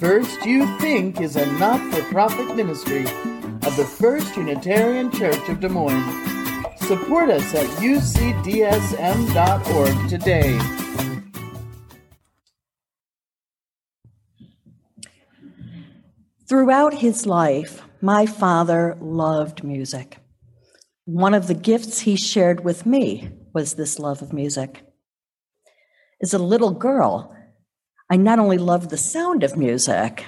First You Think is a not for profit ministry of the First Unitarian Church of Des Moines. Support us at ucdsm.org today. Throughout his life, my father loved music. One of the gifts he shared with me was this love of music. As a little girl, I not only loved the sound of music,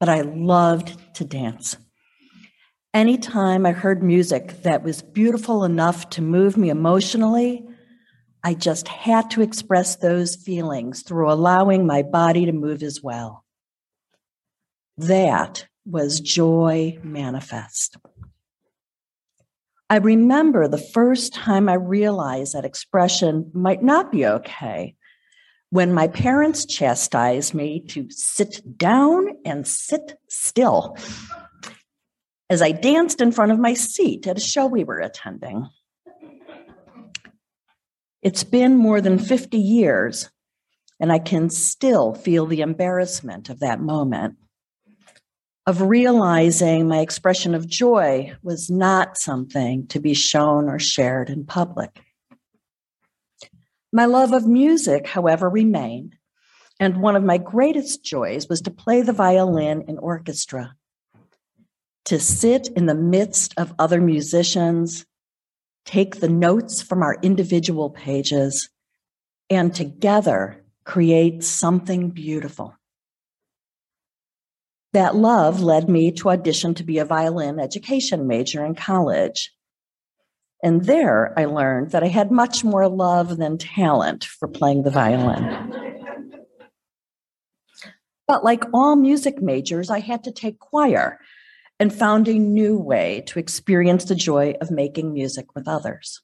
but I loved to dance. Anytime I heard music that was beautiful enough to move me emotionally, I just had to express those feelings through allowing my body to move as well. That was joy manifest. I remember the first time I realized that expression might not be okay when my parents chastised me to sit down and sit still as I danced in front of my seat at a show we were attending. It's been more than 50 years, and I can still feel the embarrassment of that moment of realizing my expression of joy was not something to be shown or shared in public. My love of music, however, remained, and one of my greatest joys was to play the violin in orchestra, to sit in the midst of other musicians, take the notes from our individual pages, and together create something beautiful. That love led me to audition to be a violin education major in college. And there I learned that I had much more love than talent for playing the violin. But like all music majors, I had to take choir and found a new way to experience the joy of making music with others.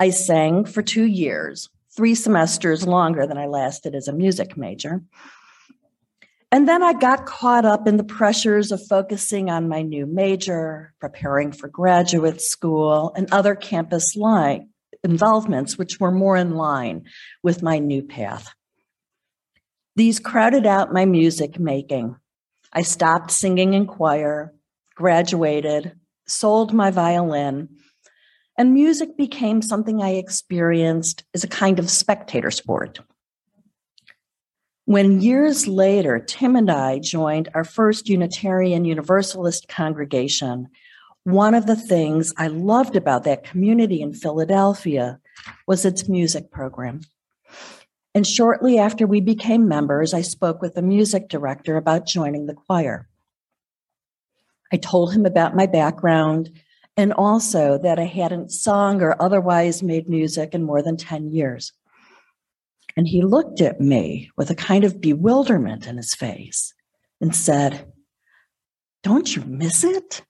I sang for two years, three semesters longer than I lasted as a music major. And then I got caught up in the pressures of focusing on my new major, preparing for graduate school, and other campus life involvements, which were more in line with my new path. These crowded out my music making. I stopped singing in choir, graduated, sold my violin, and music became something I experienced as a kind of spectator sport. When years later, Tim and I joined our first Unitarian Universalist congregation, one of the things I loved about that community in Philadelphia was its music program. And shortly after we became members, I spoke with the music director about joining the choir. I told him about my background and also that I hadn't sung or otherwise made music in more than 10 years. And he looked at me with a kind of bewilderment in his face and said, Don't you miss it?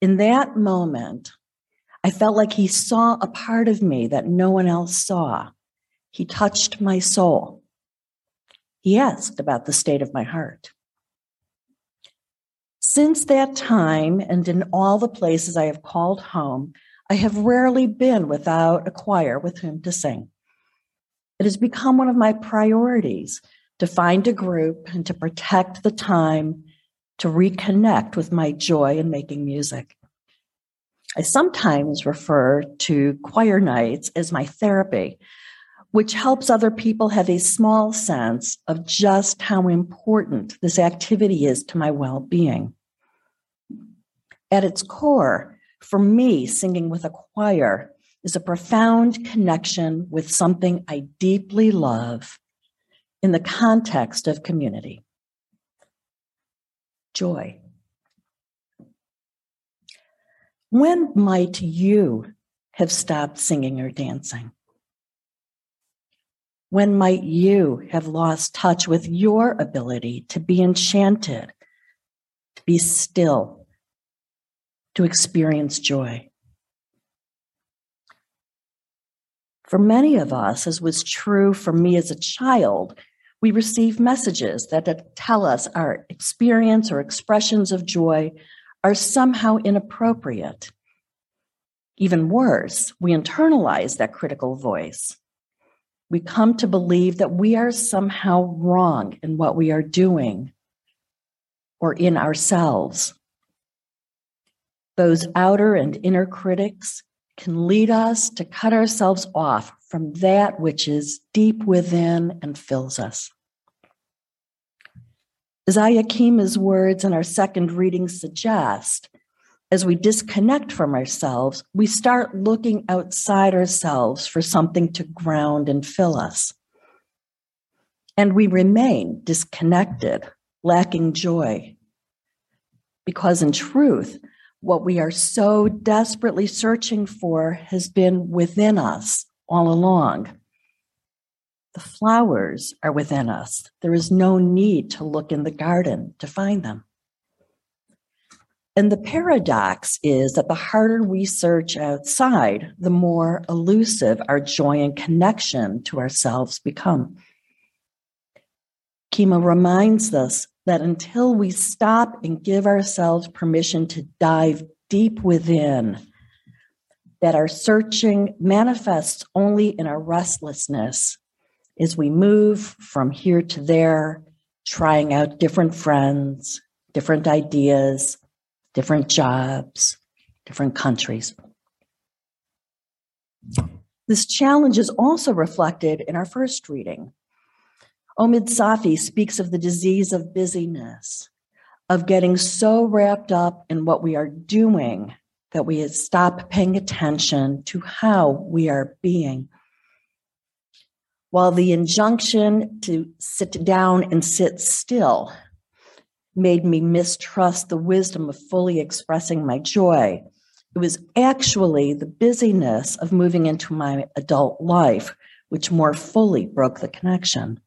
In that moment, I felt like he saw a part of me that no one else saw. He touched my soul. He asked about the state of my heart. Since that time, and in all the places I have called home, I have rarely been without a choir with whom to sing. It has become one of my priorities to find a group and to protect the time to reconnect with my joy in making music. I sometimes refer to choir nights as my therapy, which helps other people have a small sense of just how important this activity is to my well being. At its core, for me, singing with a choir is a profound connection with something I deeply love in the context of community joy. When might you have stopped singing or dancing? When might you have lost touch with your ability to be enchanted, to be still, to experience joy? For many of us, as was true for me as a child, we receive messages that tell us our experience or expressions of joy are somehow inappropriate. Even worse, we internalize that critical voice. we come to believe that we are somehow wrong in what we are doing or in ourselves. Those outer and inner critics can lead us to cut ourselves off from that which is deep within and fills us. As Ayya Khema's words in our second reading suggest, as we disconnect from ourselves, we start looking outside ourselves for something to ground and fill us. And we remain disconnected, lacking joy. Because in truth, what we are so desperately searching for has been within us all along. The flowers are within us. There is no need to look in the garden to find them. And the paradox is that the harder we search outside, the more elusive our joy and connection to ourselves become. Khema reminds us that until we stop and give ourselves permission to dive deep within, that our searching manifests only in our restlessness as we move from here to there, trying out different friends, different ideas, different jobs, different countries. This challenge is also reflected in our first reading. Omid Safi speaks of the disease of busyness, of getting so wrapped up in what we are doing that we stop paying attention to how we are being. While the injunction to sit down and sit still made me mistrust the wisdom of fully expressing my joy. It was actually the busyness of moving into my adult life which more fully broke the connection.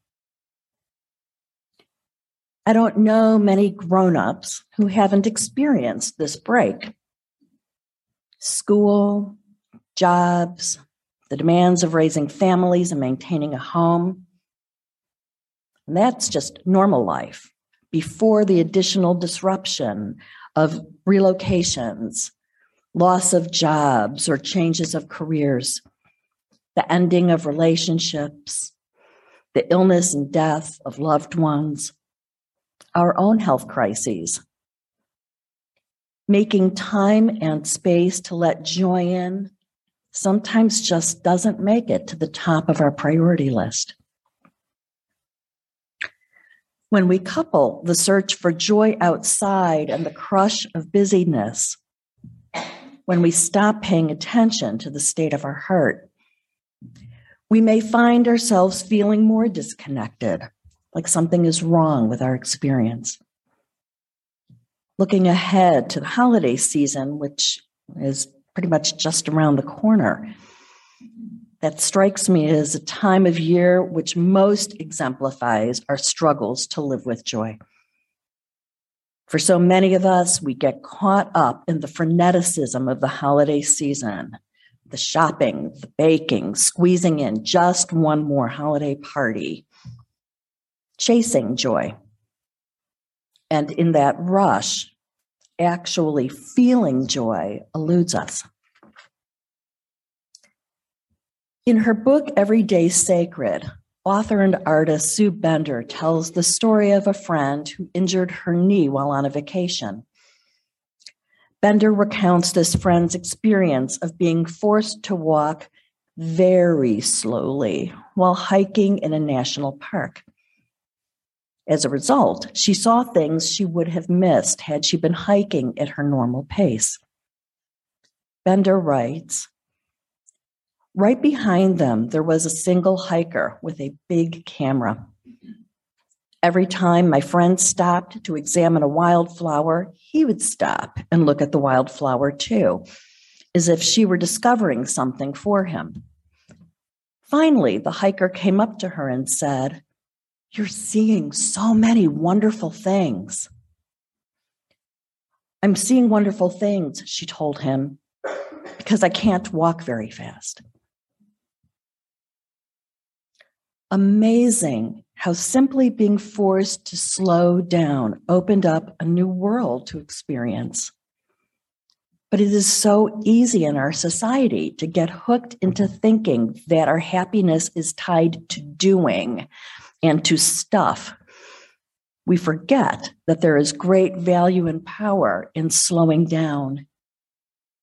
I don't know many grown-ups who haven't experienced this break. School, jobs, the demands of raising families and maintaining a home. And that's just normal life before the additional disruption of relocations, loss of jobs, or changes of careers, the ending of relationships, the illness and death of loved ones, our own health crises. Making time and space to let joy in sometimes just doesn't make it to the top of our priority list. When we couple the search for joy outside and the crush of busyness, when we stop paying attention to the state of our heart, we may find ourselves feeling more disconnected, like something is wrong with our experience. Looking ahead to the holiday season, which is pretty much just around the corner, that strikes me as a time of year which most exemplifies our struggles to live with joy. For so many of us, we get caught up in the freneticism of the holiday season the shopping, the baking, squeezing in just one more holiday party, chasing joy. And in that rush, actually feeling joy eludes us. In her book, Everyday Sacred, author and artist Sue Bender tells the story of a friend who injured her knee while on a vacation. Bender recounts this friend's experience of being forced to walk very slowly while hiking in a national park. As a result, she saw things she would have missed had she been hiking at her normal pace. Bender writes Right behind them, there was a single hiker with a big camera. Every time my friend stopped to examine a wildflower, he would stop and look at the wildflower too, as if she were discovering something for him. Finally, the hiker came up to her and said, You're seeing so many wonderful things. I'm seeing wonderful things, she told him, because I can't walk very fast. amazing how simply being forced to slow down opened up a new world to experience. But it is so easy in our society to get hooked into thinking that our happiness is tied to doing and to stuff. We forget that there is great value and power in slowing down,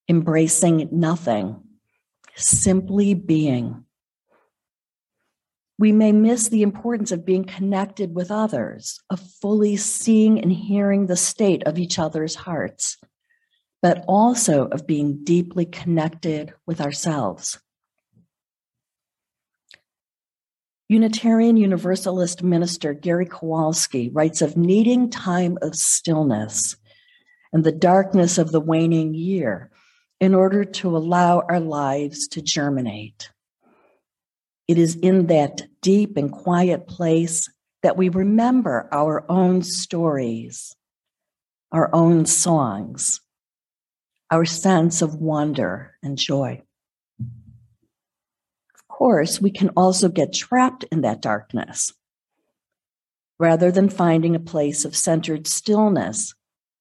embracing nothing, simply being. We may miss the importance of being connected with others, of fully seeing and hearing the state of each other's hearts, but also of being deeply connected with ourselves. Unitarian Universalist minister Gary Kowalski writes of needing time of stillness and the darkness of the waning year in order to allow our lives to germinate. It is in that deep and quiet place that we remember our own stories, our own songs, our sense of wonder and joy. Course, we can also get trapped in that darkness. Rather than finding a place of centered stillness,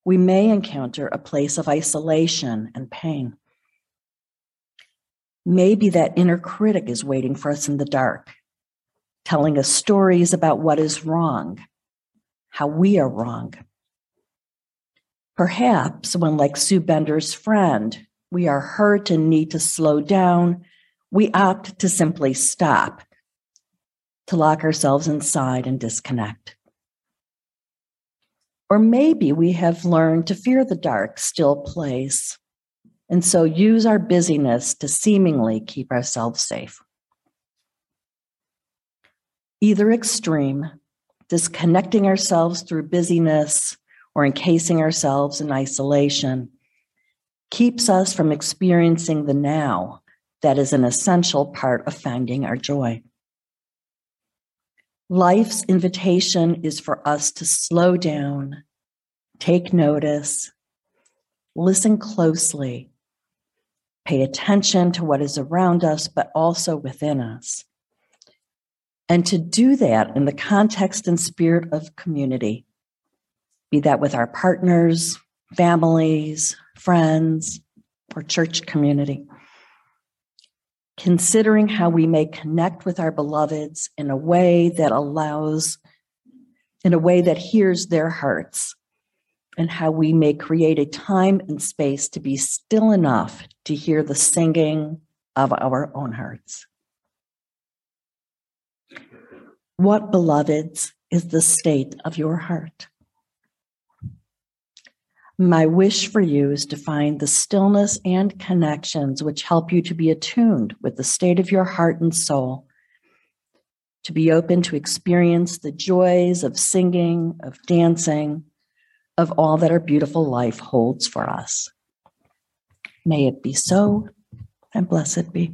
we may encounter a place of isolation and pain. Maybe that inner critic is waiting for us in the dark, telling us stories about what is wrong, how we are wrong. Perhaps when, like Sue Bender's friend, we are hurt and need to slow down, we opt to simply stop, to lock ourselves inside and disconnect. Or maybe we have learned to fear the dark, still place and so use our busyness to seemingly keep ourselves safe. Either extreme, disconnecting ourselves through busyness or encasing ourselves in isolation, keeps us from experiencing the now that is an essential part of finding our joy. Life's invitation is for us to slow down, take notice, listen closely, pay attention to what is around us, but also within us. And to do that in the context and spirit of community, be that with our partners, families, friends, or church community. Considering how we may connect with our beloveds in a way that allows, in a way that hears their hearts and how we may create a time and space to be still enough to hear the singing of our own hearts. What, beloveds, is the state of your heart? My wish for you is to find the stillness and connections which help you to be attuned with the state of your heart and soul, to be open to experience the joys of singing, of dancing, of all that our beautiful life holds for us. May it be so, and blessed be.